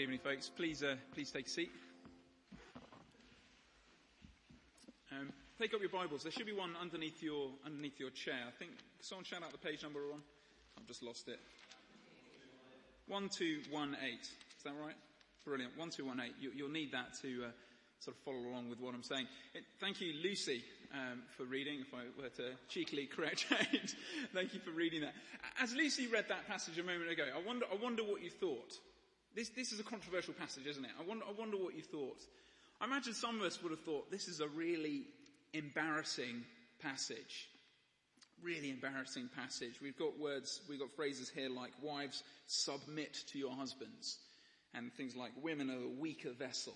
good evening, folks. Please, uh, please take a seat. Um, take up your Bibles. There should be one underneath your underneath your chair. I think someone shout out the page number on. I've just lost it. One two one eight. Is that right? Brilliant. One two one eight. You, will need that to uh, sort of follow along with what I'm saying. It, thank you, Lucy, um, for reading. If I were to cheekily correct James, thank you for reading that. As Lucy read that passage a moment ago, I wonder, I wonder what you thought. This, this is a controversial passage, isn't it? I wonder, I wonder what you thought. I imagine some of us would have thought this is a really embarrassing passage. Really embarrassing passage. We've got words, we've got phrases here like wives submit to your husbands and things like women are a weaker vessel.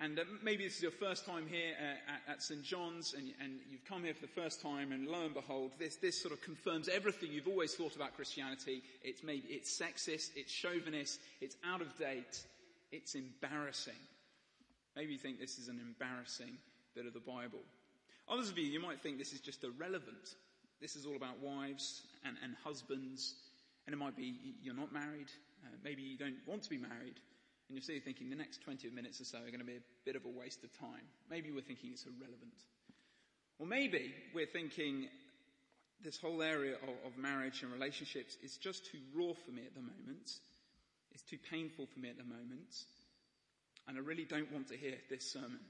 And uh, maybe this is your first time here uh, at, at, St. John's and, and, you've come here for the first time and lo and behold, this, this sort of confirms everything you've always thought about Christianity. It's maybe, it's sexist, it's chauvinist, it's out of date, it's embarrassing. Maybe you think this is an embarrassing bit of the Bible. Others of you, you might think this is just irrelevant. This is all about wives and, and husbands, and it might be you're not married, uh, maybe you don't want to be married, and you're sitting thinking the next 20 minutes or so are going to be a bit of a waste of time. Maybe we're thinking it's irrelevant. Or maybe we're thinking this whole area of, of marriage and relationships is just too raw for me at the moment. It's too painful for me at the moment. And I really don't want to hear this sermon.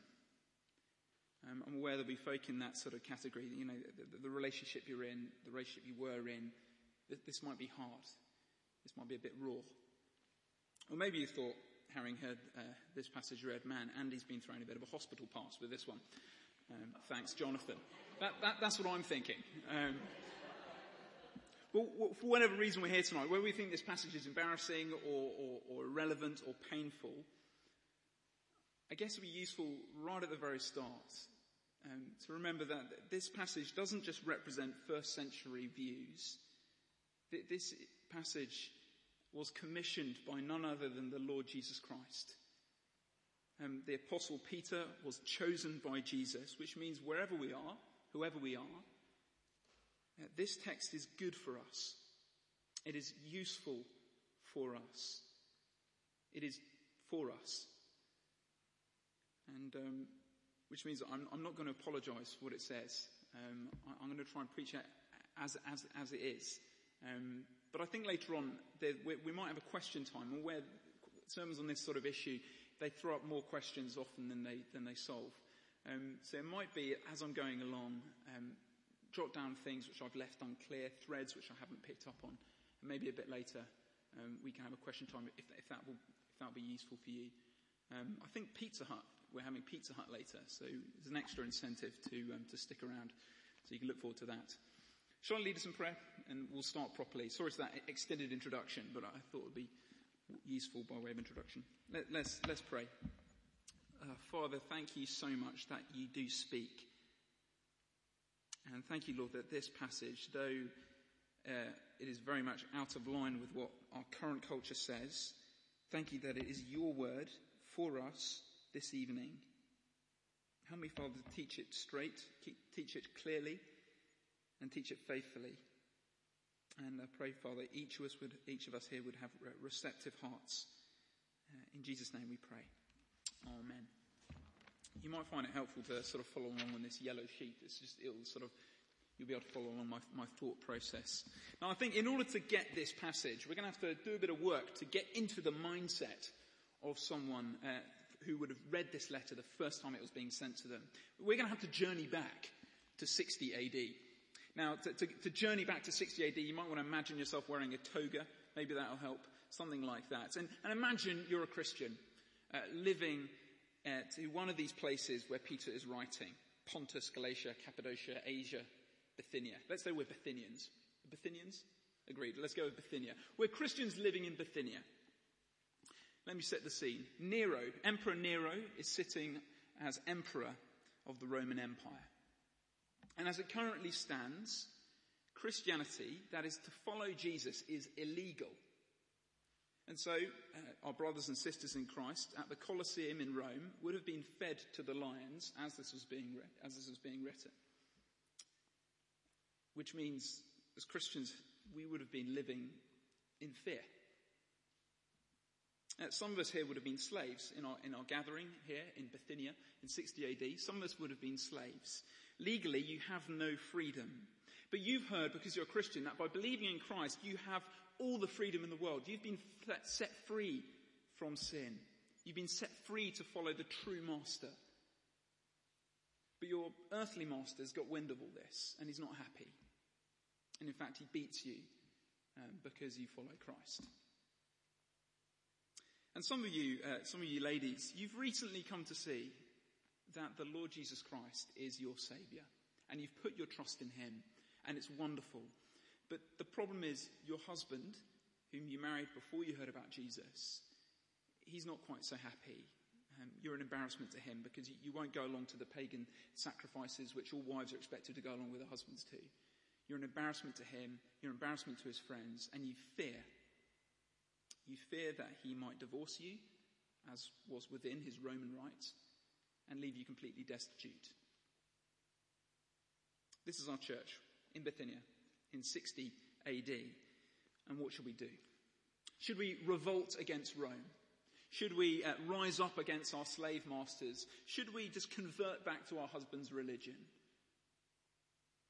Um, I'm aware there'll be folk in that sort of category. You know, the, the relationship you're in, the relationship you were in, this might be hard. This might be a bit raw. Or maybe you thought, having heard uh, this passage read, man, Andy's been thrown a bit of a hospital pass with this one. Um, thanks, Jonathan. That, that, that's what I'm thinking. Um, but for whatever reason we're here tonight, whether we think this passage is embarrassing or, or, or irrelevant or painful, I guess it would be useful right at the very start um, to remember that this passage doesn't just represent first century views. This passage was commissioned by none other than the Lord Jesus Christ. Um, the apostle Peter was chosen by Jesus, which means wherever we are, whoever we are, uh, this text is good for us. It is useful for us. It is for us. And, um, which means I'm, I'm, not going to apologize for what it says. Um, I, am going to try and preach it as, as, as it is. Um, but I think later on we, we, might have a question time, where sermons on this sort of issue they throw up more questions often than they than they solve. Um, so it might be as I'm going along, um, jot down things which I've left unclear, threads which I haven't picked up on, and maybe a bit later um, we can have a question time if, if that will if that will be useful for you. Um, I think Pizza Hut. We're having Pizza Hut later, so there's an extra incentive to um, to stick around. So you can look forward to that. Shall I lead us in prayer? And we'll start properly. Sorry for that extended introduction, but I thought it would be useful by way of introduction. Let, us let's, let's pray. Uh, Father, thank you so much that you do speak. And thank you, Lord, that this passage, though uh, it is very much out of line with what our current culture says, thank you that it is your word for us this evening. Help me, Father, to teach it straight, teach it clearly, and teach it faithfully. I pray, Father, each of us would, each of us here would have receptive hearts. Uh, in Jesus' name we pray. Amen. You might find it helpful to sort of follow along on this yellow sheet. It's just, it'll sort of, you'll be able to follow along my, my thought process. Now I think in order to get this passage, we're going to have to do a bit of work to get into the mindset of someone uh, who would have read this letter the first time it was being sent to them. We're going to have to journey back to 60 AD. Now, to, to, to, journey back to 60 AD, you might want to imagine yourself wearing a toga. Maybe that'll help. Something like that. And, and imagine you're a Christian uh, living at one of these places where Peter is writing. Pontus, Galatia, Cappadocia, Asia, Bithynia. Let's say we're Bithynians. Bithynians? Agreed. Let's go with Bithynia. We're Christians living in Bithynia. Let me set the scene. Nero, Emperor Nero, is sitting as emperor of the Roman Empire. And as it currently stands, Christianity, that is to follow Jesus, is illegal. And so, uh, our brothers and sisters in Christ at the Colosseum in Rome would have been fed to the lions as this was being, re- as this was being written. Which means, as Christians, we would have been living in fear. Uh, some of us here would have been slaves in our, in our gathering here in Bithynia in 60 AD. Some of us would have been slaves. Legally, you have no freedom. But you've heard, because you're a Christian, that by believing in Christ, you have all the freedom in the world. You've been set free from sin. You've been set free to follow the true master. But your earthly master's got wind of all this, and he's not happy. And in fact, he beats you um, because you follow Christ. And some of you, uh, some of you ladies, you've recently come to see that the Lord Jesus Christ is your Savior. And you've put your trust in Him. And it's wonderful. But the problem is your husband, whom you married before you heard about Jesus, he's not quite so happy. Um, you're an embarrassment to him because you, you won't go along to the pagan sacrifices which all wives are expected to go along with their husbands to. You're an embarrassment to him. You're an embarrassment to his friends. And you fear you fear that he might divorce you, as was within his Roman rights, and leave you completely destitute. This is our church in Bithynia in 60 AD. And what should we do? Should we revolt against Rome? Should we uh, rise up against our slave masters? Should we just convert back to our husband's religion?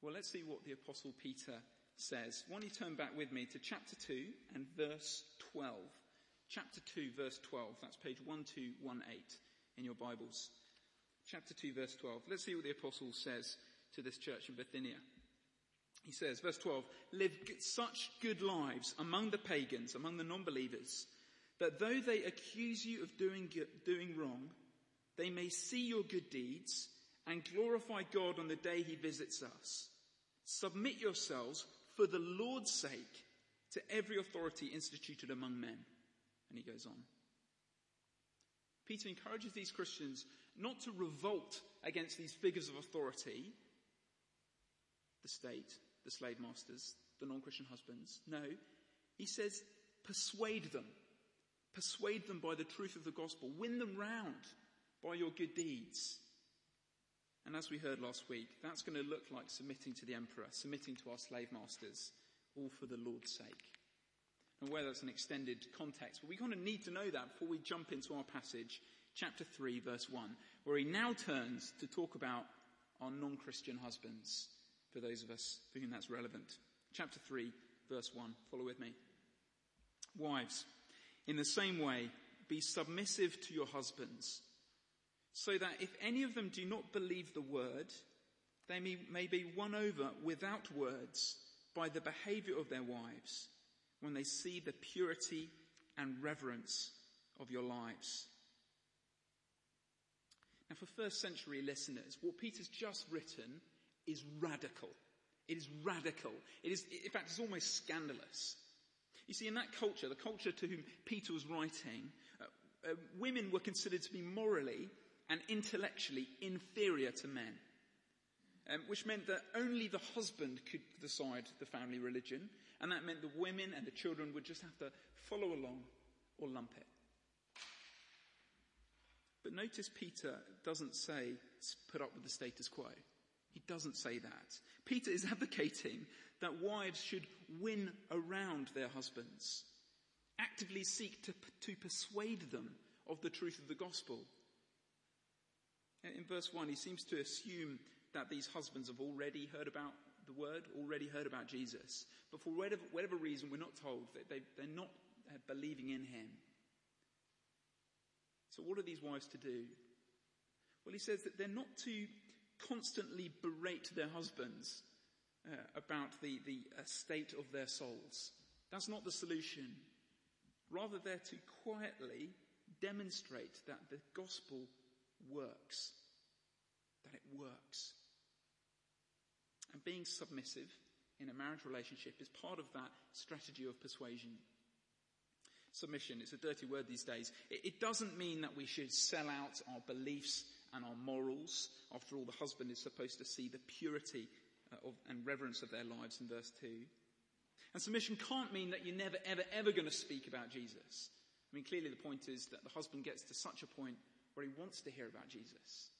Well, let's see what the Apostle Peter says. Why don't you turn back with me to chapter 2 and verse 12. Chapter 2, verse 12. That's page 1218 in your Bibles. Chapter 2, verse 12. Let's see what the apostle says to this church in Bithynia. He says, verse 12, live such good lives among the pagans, among the non-believers, that though they accuse you of doing, doing wrong, they may see your good deeds and glorify God on the day he visits us. Submit yourselves for the Lord's sake to every authority instituted among men. And he goes on. Peter encourages these Christians not to revolt against these figures of authority, the state, the slave masters, the non-Christian husbands. No, he says persuade them. Persuade them by the truth of the gospel. Win them round by your good deeds. And as we heard last week, that's going to look like submitting to the emperor, submitting to our slave masters, all for the Lord's sake. And whether that's an extended context, but we kind of need to know that before we jump into our passage, chapter 3, verse 1, where he now turns to talk about our non-Christian husbands, for those of us for whom that's relevant. Chapter 3, verse 1. Follow with me. Wives, in the same way, be submissive to your husbands, so that if any of them do not believe the word, they may, may be won over without words by the behavior of their wives when they see the purity and reverence of your lives. Now, for first century listeners, what Peter's just written is radical. It is radical. It is, in fact, it's almost scandalous. You see, in that culture, the culture to whom Peter was writing, uh, uh, women were considered to be morally and intellectually inferior to men um, which meant that only the husband could decide the family religion, and that meant the women and the children would just have to follow along or lump it. But notice Peter doesn't say put up with the status quo. He doesn't say that. Peter is advocating that wives should win around their husbands, actively seek to, to persuade them of the truth of the gospel. In verse 1, he seems to assume that these husbands have already heard about the word, already heard about Jesus. But for whatever, whatever reason, we're not told that they, they're not uh, believing in him. So what are these wives to do? Well, he says that they're not to constantly berate their husbands uh, about the, the uh, state of their souls. That's not the solution. Rather, they're to quietly demonstrate that the gospel works. That it works. And being submissive in a marriage relationship is part of that strategy of persuasion. Submission, it's a dirty word these days. It, it doesn't mean that we should sell out our beliefs and our morals. After all, the husband is supposed to see the purity uh, of, and reverence of their lives in verse 2. And submission can't mean that you're never, ever, ever going to speak about Jesus. I mean, clearly the point is that the husband gets to such a point where he wants to hear about Jesus.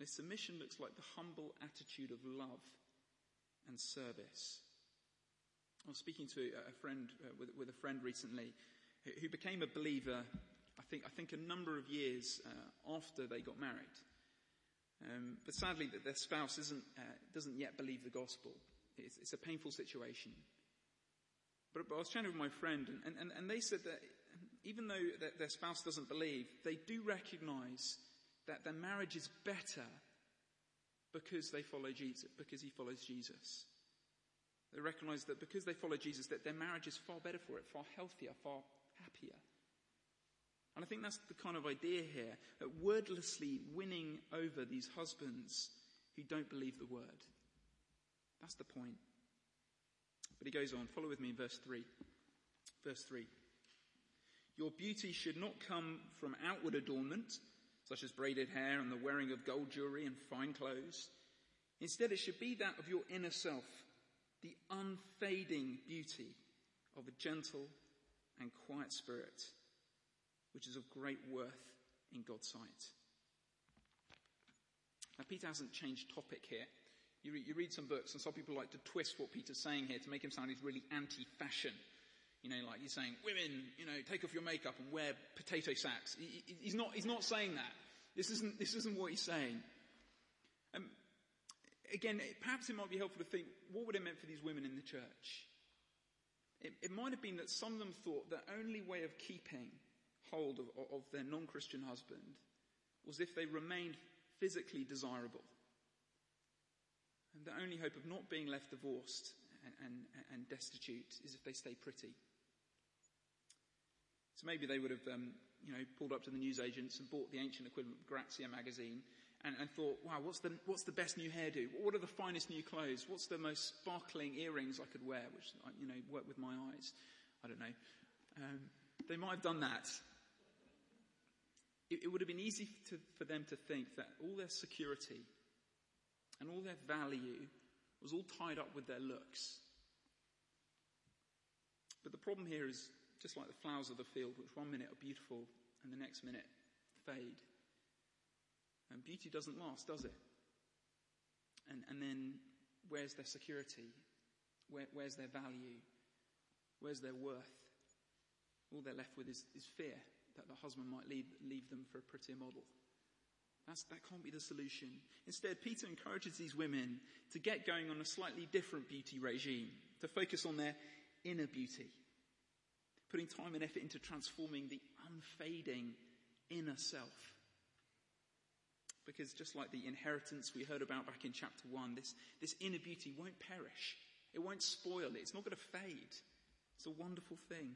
This submission looks like the humble attitude of love and service. I was speaking to a friend, uh, with, with, a friend recently, who became a believer, I think, I think a number of years uh, after they got married. Um, but sadly, that their spouse isn't, uh, doesn't yet believe the gospel. It's, it's a painful situation. But, but, I was chatting with my friend, and, and, and they said that even though their spouse doesn't believe, they do recognize that their marriage is better because they follow Jesus, because he follows Jesus. They recognize that because they follow Jesus, that their marriage is far better for it, far healthier, far happier. And I think that's the kind of idea here, that wordlessly winning over these husbands who don't believe the word. That's the point. But he goes on, follow with me in verse 3. Verse 3. Your beauty should not come from outward adornment, such as braided hair and the wearing of gold jewelry and fine clothes. Instead, it should be that of your inner self, the unfading beauty of a gentle and quiet spirit, which is of great worth in God's sight. Now, Peter hasn't changed topic here. You, you read some books, and some people like to twist what Peter's saying here to make him sound he's really anti fashion. You know, like he's saying, women, you know, take off your makeup and wear potato sacks. He, he's, not, he's not saying that. This isn't, this isn't what he's saying. Um, again, perhaps it might be helpful to think, what would it mean for these women in the church? It, it might have been that some of them thought the only way of keeping hold of, of their non-Christian husband was if they remained physically desirable. And the only hope of not being left divorced and, and, and destitute is if they stay pretty. So maybe they would have, um, you know, pulled up to the newsagents and bought the ancient equivalent of Grazia magazine and, and, thought, wow, what's the, what's the best new hairdo? What are the finest new clothes? What's the most sparkling earrings I could wear, which, you know, work with my eyes? I don't know. Um, they might have done that. It, it would have been easy to, for them to think that all their security and all their value was all tied up with their looks. But the problem here is just like the flowers of the field, which one minute are beautiful and the next minute fade. And beauty doesn't last, does it? And, and then where's their security? Where, where's their value? Where's their worth? All they're left with is, is fear that the husband might leave, leave them for a prettier model. That's, that can't be the solution. Instead, Peter encourages these women to get going on a slightly different beauty regime, to focus on their inner beauty, putting time and effort into transforming the unfading inner self. Because just like the inheritance we heard about back in chapter 1, this, this inner beauty won't perish. It won't spoil it. It's not going to fade. It's a wonderful thing.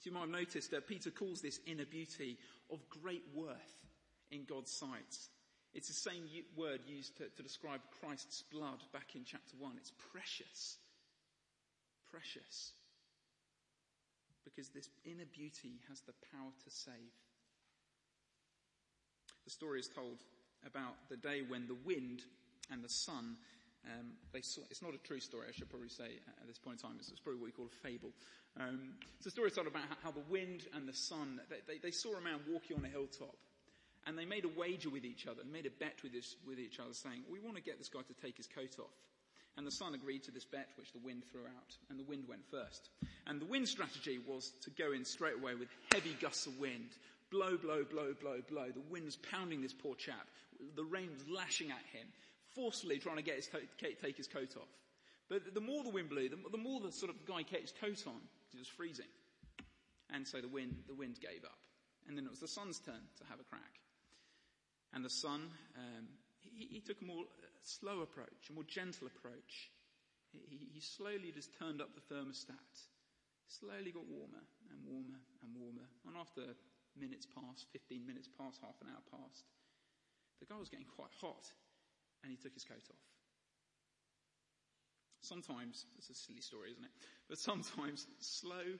So you might have noticed that Peter calls this inner beauty of great worth in God's sight. It's the same word used to, to describe Christ's blood back in chapter 1. It's precious. Precious. Because this inner beauty has the power to save. The story is told about the day when the wind and the sun um, saw, it's not a true story, I should probably say at this point in time. It's, it's probably what we call a fable. Um, it's a story told about how, how, the wind and the sun, they, they, they, saw a man walking on a hilltop. And they made a wager with each other, made a bet with, this, with each other, saying, We want to get this guy to take his coat off. And the sun agreed to this bet, which the wind threw out, and the wind went first. And the wind strategy was to go in straight away with heavy gusts of wind, blow, blow, blow, blow, blow. The wind was pounding this poor chap. The rain was lashing at him, forcefully trying to get his take his coat off. But the more the wind blew, the more the sort of guy kept his coat on, it was freezing. And so the wind, the wind gave up. And then it was the sun's turn to have a crack. And the sun, um, he, he, took a more slow approach, a more gentle approach. He, he slowly just turned up the thermostat, slowly got warmer and warmer and warmer. And after minutes passed, 15 minutes passed, half an hour passed, the guy was getting quite hot and he took his coat off. Sometimes, it's a silly story, isn't it? But sometimes slow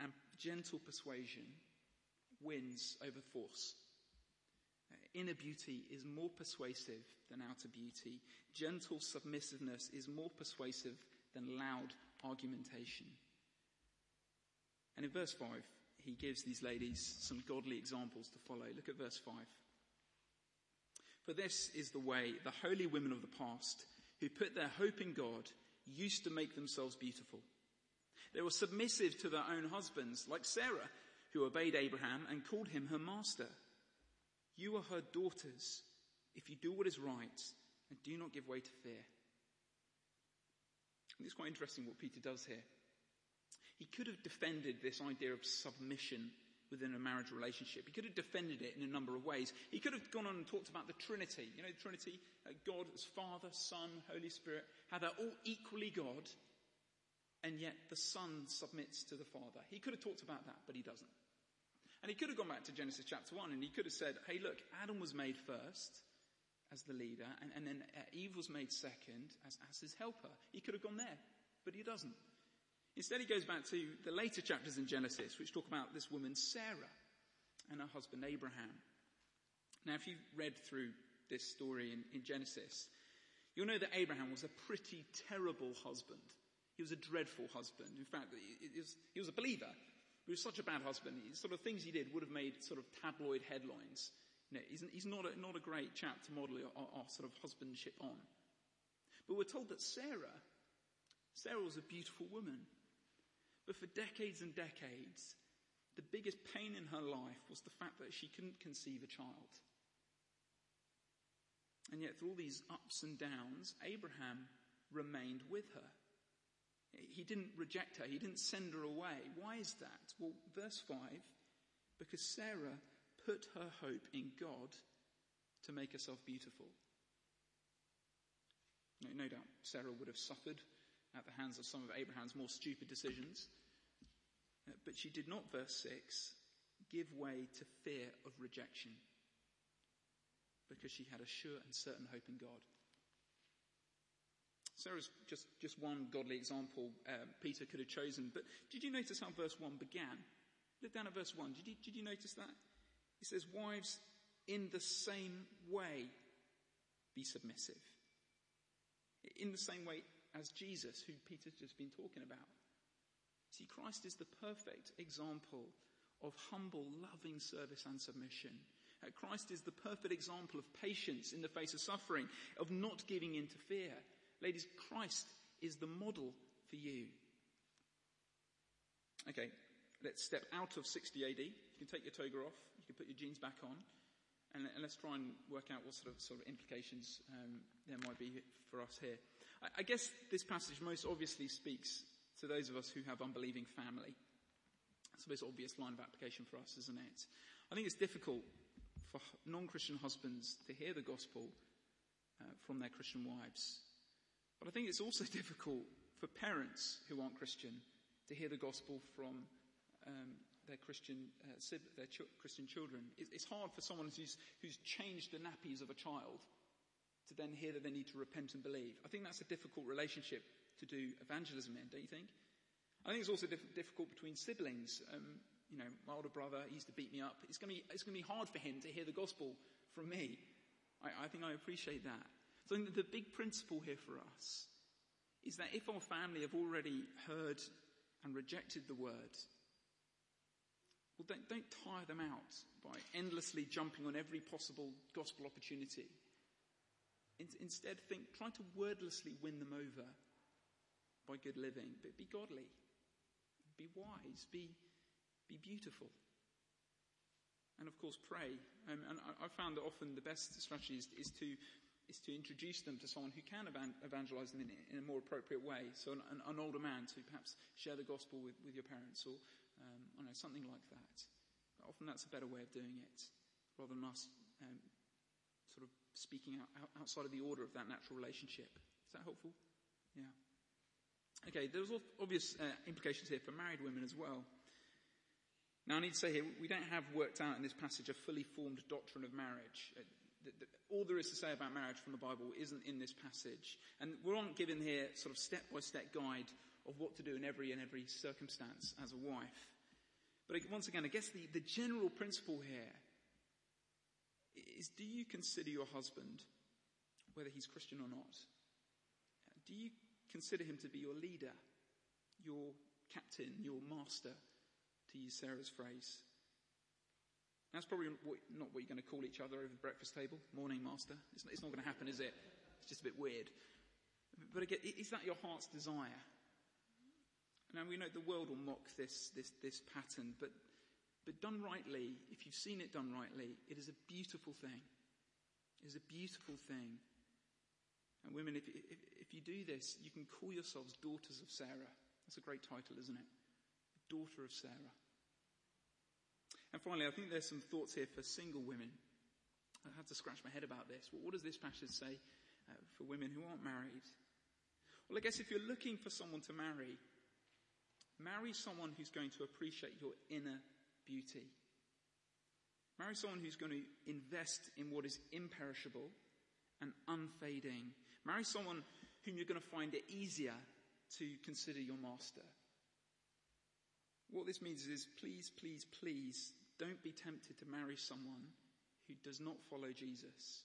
and gentle persuasion wins over force. Inner beauty is more persuasive than outer beauty. Gentle submissiveness is more persuasive than loud argumentation. And in verse 5, he gives these ladies some godly examples to follow. Look at verse 5. For this is the way the holy women of the past, who put their hope in God, used to make themselves beautiful. They were submissive to their own husbands, like Sarah, who obeyed Abraham and called him her master. You are her daughters if you do what is right and do not give way to fear. And it's quite interesting what Peter does here. He could have defended this idea of submission within a marriage relationship. He could have defended it in a number of ways. He could have gone on and talked about the Trinity. You know, the Trinity, uh, God as Father, Son, Holy Spirit, how they're all equally God, and yet the Son submits to the Father. He could have talked about that, but he doesn't. And he could have gone back to Genesis chapter 1 and he could have said, hey, look, Adam was made first as the leader, and, and then Eve was made second as, as his helper. He could have gone there, but he doesn't. Instead, he goes back to the later chapters in Genesis, which talk about this woman, Sarah, and her husband, Abraham. Now, if you've read through this story in, in Genesis, you'll know that Abraham was a pretty terrible husband. He was a dreadful husband. In fact, he was, he was a believer, he was such a bad husband. The sort of things he did would have made sort of tabloid headlines. You know, he's, he's not, a, not a great chap to model our, our sort of husbandship on. But we're told that Sarah, Sarah was a beautiful woman. But for decades and decades, the biggest pain in her life was the fact that she couldn't conceive a child. And yet, through all these ups and downs, Abraham remained with her. He didn't reject her. He didn't send her away. Why is that? Well, verse 5 because Sarah put her hope in God to make herself beautiful. No, no doubt Sarah would have suffered at the hands of some of Abraham's more stupid decisions. Uh, but she did not, verse 6, give way to fear of rejection because she had a sure and certain hope in God. Sarah's just, just one godly example um, Peter could have chosen. But did you notice how verse 1 began? Look down at verse 1. Did you, did you notice that? He says, Wives, in the same way, be submissive. In the same way as Jesus, who Peter's just been talking about. See, Christ is the perfect example of humble, loving service and submission. Uh, Christ is the perfect example of patience in the face of suffering, of not giving in to fear. Ladies, Christ is the model for you. Okay, let's step out of 60 AD. You can take your toga off you can put your jeans back on, and, and let's try and work out what sort of, sort of implications um, there might be for us here. I, I guess this passage most obviously speaks to those of us who have unbelieving family. It's the most obvious line of application for us, isn't it? I think it's difficult for non-Christian husbands to hear the gospel uh, from their Christian wives. But I think it's also difficult for parents who aren't Christian to hear the gospel from um, their Christian, uh, their ch- Christian children. It's hard for someone who's, who's changed the nappies of a child to then hear that they need to repent and believe. I think that's a difficult relationship to do evangelism in, don't you think? I think it's also diff- difficult between siblings. Um, you know, my older brother, he used to beat me up. It's going to be, it's going to be hard for him to hear the gospel from me. I, I think I appreciate that. So I think the big principle here for us is that if our family have already heard and rejected the word, well, don't, don't tire them out by endlessly jumping on every possible gospel opportunity. In, instead, think, try to wordlessly win them over by good living, but be godly, be wise, be, be beautiful. And of course, pray. Um, and I, I, found that often the best strategy is, is, to is to introduce them to someone who can evangelize them in, a more appropriate way. So an, an, older man to perhaps share the gospel with, with your parents, or Know, something like that. Often that's a better way of doing it, rather than us um, sort of speaking out, out, outside of the order of that natural relationship. Is that helpful? Yeah. Okay, there's obvious uh, implications here for married women as well. Now, I need to say here, we don't have worked out in this passage a fully formed doctrine of marriage. Uh, the, the, all there is to say about marriage from the Bible isn't in this passage. And we're not given here sort of step by step guide of what to do in every and every circumstance as a wife. But once again, I guess the, the general principle here is do you consider your husband, whether he's Christian or not, do you consider him to be your leader, your captain, your master, to use Sarah's phrase? That's probably not what you're going to call each other over the breakfast table. Morning, master. It's not, it's not going to happen, is it? It's just a bit weird. But again, is that your heart's desire? Now we know the world will mock this, this, this pattern, but, but done rightly, if you've seen it done rightly, it is a beautiful thing. It is a beautiful thing. And women, if, if, if you do this, you can call yourselves daughters of Sarah. That's a great title, isn't it? Daughter of Sarah. And finally, I think there's some thoughts here for single women. I had to scratch my head about this. Well, what does this passage say uh, for women who aren't married? Well, I guess if you're looking for someone to marry, marry someone who's going to appreciate your inner beauty. Marry someone who's going to invest in what is imperishable and unfading. Marry someone whom you're going to find it easier to consider your master. What this means is please, please, please don't be tempted to marry someone who does not follow Jesus.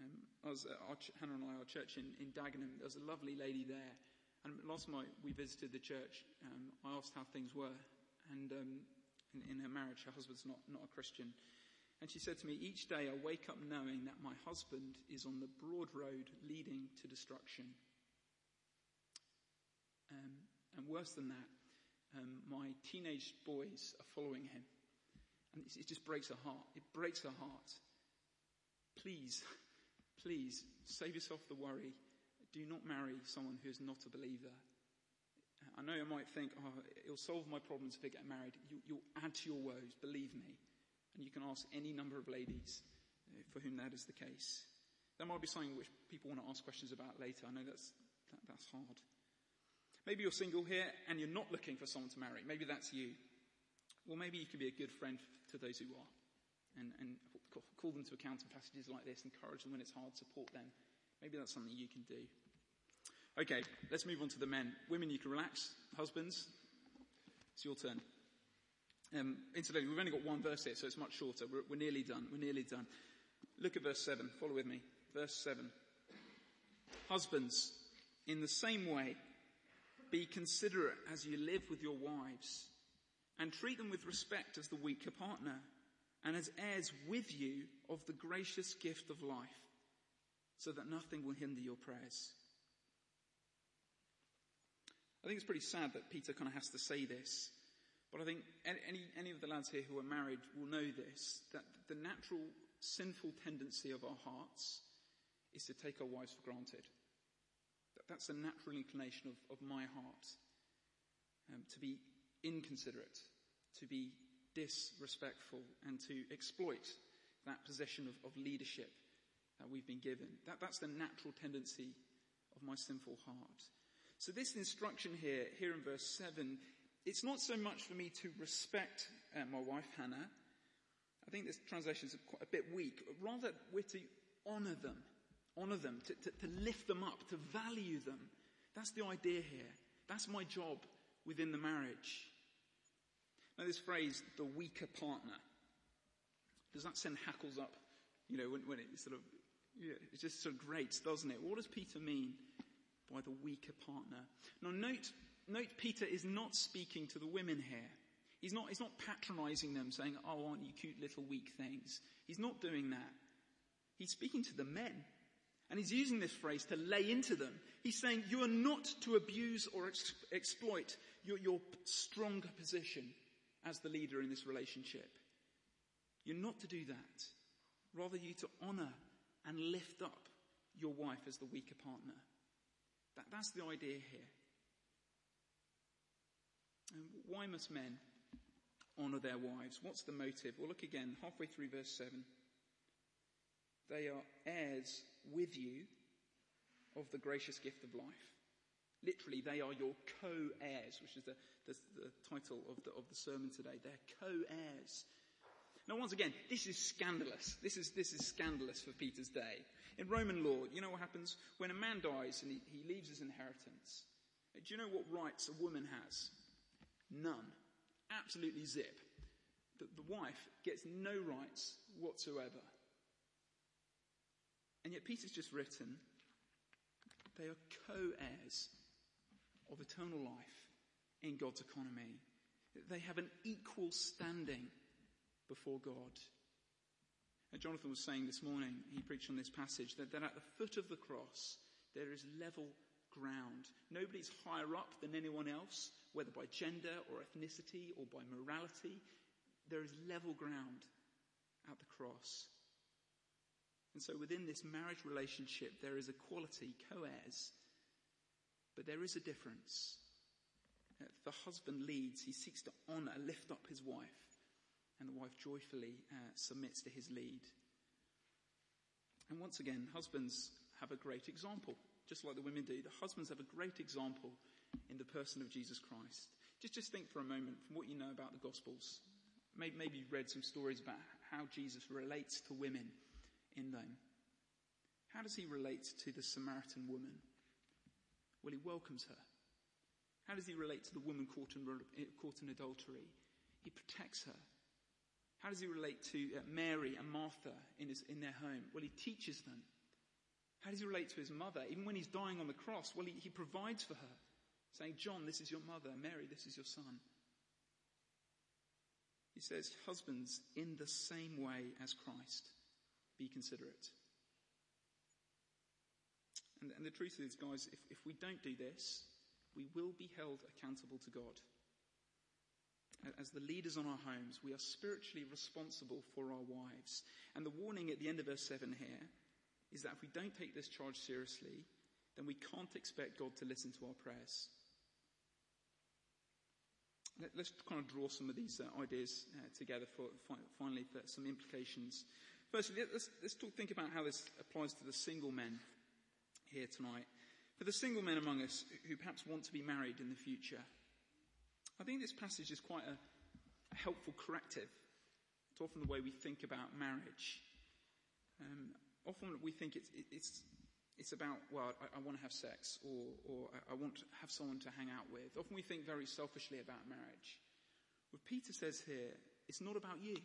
Um, I was our, Hannah and I, our church in, in Dagenham, there was a lovely lady there. And last night we visited the church. Um, I asked how things were. And um, in, in, her marriage, her husband's not, not a Christian. And she said to me, Each day I wake up knowing that my husband is on the broad road leading to destruction. Um, and worse than that, um, my teenage boys are following him. And it just breaks her heart. It breaks her heart. Please, please save yourself the worry. Do not marry someone who is not a believer. I know you might think, oh, it'll solve my problems if I get married. You, will add to your woes, believe me. And you can ask any number of ladies uh, for whom that is the case. That might be something which people want to ask questions about later. I know that's, that, that's hard. Maybe you're single here and you're not looking for someone to marry. Maybe that's you. Well, maybe you can be a good friend to those who are and, and call them to account in passages like this, encourage them when it's hard, support them. Maybe that's something you can do. Okay, let's move on to the men. Women, you can relax. Husbands, it's your turn. Um, incidentally, we've only got one verse here, so it's much shorter. We're, we're nearly done. We're nearly done. Look at verse 7. Follow with me. Verse 7. Husbands, in the same way, be considerate as you live with your wives and treat them with respect as the weaker partner and as heirs with you of the gracious gift of life so that nothing will hinder your prayers. I think it's pretty sad that Peter kind of has to say this, but I think any, any of the lads here who are married will know this, that the natural sinful tendency of our hearts is to take our wives for granted. That's a natural inclination of, of my heart. Um, to be inconsiderate, to be disrespectful, and to exploit that position of, of leadership that we've been given. That, that's the natural tendency of my sinful heart. So this instruction here, here in verse 7, it's not so much for me to respect uh, my wife Hannah. I think this translation is quite a bit weak. Rather, we're to honor them, honor them, to, to, to lift them up, to value them. That's the idea here. That's my job within the marriage. Now, this phrase, the weaker partner, does that send hackles up? You know, when, when it sort of, yeah, it just sort of grates, doesn't it? What does Peter mean by the weaker partner? Now, note, note Peter is not speaking to the women here. He's not, he's not patronizing them saying, oh, aren't you cute little weak things? He's not doing that. He's speaking to the men. And he's using this phrase to lay into them. He's saying, you are not to abuse or ex- exploit your, your stronger position as the leader in this relationship. You're not to do that. Rather, you to honor and lift up your wife as the weaker partner. That, that's the idea here. And why must men honor their wives? What's the motive? Well, look again, halfway through verse 7. They are heirs with you of the gracious gift of life. Literally, they are your co-heirs, which is the, the, the title of the, of the sermon today. They're co-heirs. Now, once again, this is scandalous. This is, this is scandalous for Peter's day. In Roman law, you know what happens? When a man dies and he, he leaves his inheritance, do you know what rights a woman has? None. Absolutely zip. The, the wife gets no rights whatsoever. And yet Peter's just written, they are co-heirs of eternal life in God's economy. They have an equal standing before God. Jonathan was saying this morning, he preached on this passage, that, that at the foot of the cross, there is level ground. Nobody's higher up than anyone else, whether by gender or ethnicity or by morality. There is level ground at the cross. And so within this marriage relationship, there is equality, co-heirs. But there is a difference. The husband leads, he seeks to honor, lift up his wife, and the wife joyfully uh, submits to his lead. And once again, husbands have a great example, just like the women do. The husbands have a great example in the person of Jesus Christ. Just, just think for a moment from what you know about the Gospels. Maybe, maybe you've read some stories about how Jesus relates to women in them. How does he relate to the Samaritan woman? Well, he welcomes her. How does he relate to the woman caught in, caught in adultery? He protects her. How does he relate to uh, Mary and Martha in, his, in their home? Well, he teaches them. How does he relate to his mother? Even when he's dying on the cross, well, he, he provides for her, saying, John, this is your mother. Mary, this is your son. He says, Husbands, in the same way as Christ, be considerate. And, and the truth is, guys, if, if we don't do this, we will be held accountable to God. As the leaders on our homes, we are spiritually responsible for our wives. And the warning at the end of verse 7 here is that if we don't take this charge seriously, then we can't expect God to listen to our prayers. Let, us kind of draw some of these uh, ideas uh, together for finally for some implications. Firstly, let's, let's talk, think about how this applies to the single men here tonight. For the single men among us who perhaps want to be married in the future, I think this passage is quite a, a helpful corrective to often the way we think about marriage. Um, often we think it's, it's, it's about, well, I, I, want to have sex or, or I want to have someone to hang out with. Often we think very selfishly about marriage. What Peter says here, it's not about you.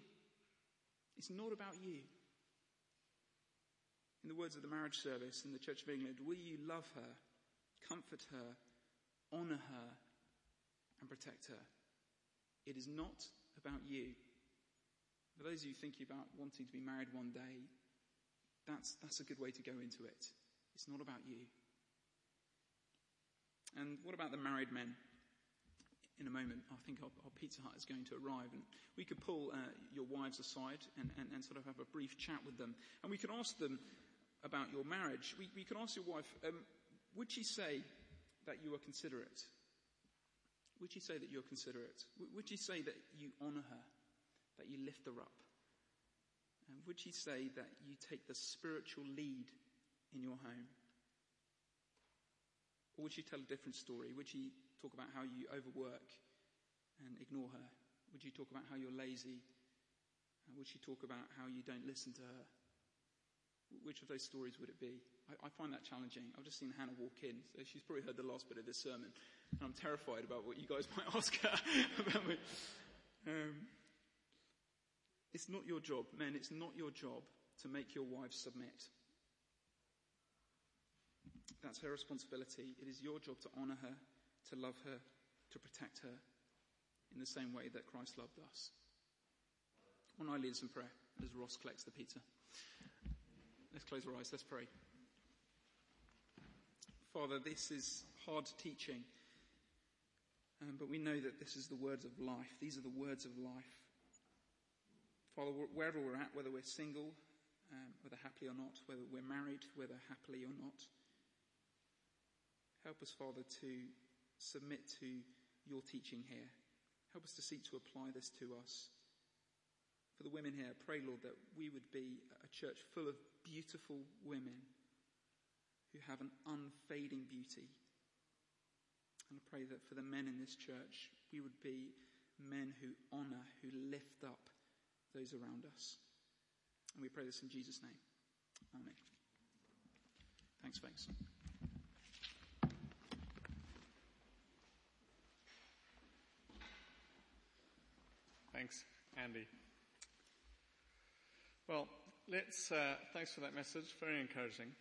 It's not about you. In the words of the marriage service in the Church of England, will you love her, comfort her, honour her, and protect her? It is not about you. For those of you thinking about wanting to be married one day, that's, that's a good way to go into it. It's not about you. And what about the married men? In a moment, I think our, our Pizza Hut is going to arrive, and we could pull uh, your wives aside and, and, and, sort of have a brief chat with them. And we could ask them about your marriage. We, we could ask your wife, um, would she say that you are considerate? Would she say that you're considerate? Would she say that you honour her, that you lift her up? And would she say that you take the spiritual lead in your home? Or would she tell a different story? Would she talk about how you overwork and ignore her? Would you talk about how you're lazy? would she talk about how you don't listen to her? Which of those stories would it be? I, I, find that challenging. I've just seen Hannah walk in, so she's probably heard the last bit of this sermon. And I'm terrified about what you guys might ask her about me. Um, it's not your job, men, it's not your job to make your wives submit. That's her responsibility. It is your job to honour her, to love her, to protect her in the same way that Christ loved us. When I lead us in prayer as Ross collects the pizza. Let's close our eyes. Let's pray. Father, this is hard teaching, but we know that this is the words of life. These are the words of life. Father, wherever we're at, whether we're single, um, whether happily or not, whether we're married, whether happily or not, help us, Father, to submit to your teaching here. Help us to seek to apply this to us. For the women here, pray, Lord, that we would be a church full of beautiful women who have an unfading beauty. And I pray that for the men in this church, we would be men who honor, who lift up those around us. And we pray this in Jesus' name. Amen. Thanks, folks. Thanks, Andy. Well, let's, uh, thanks for that message. Very encouraging.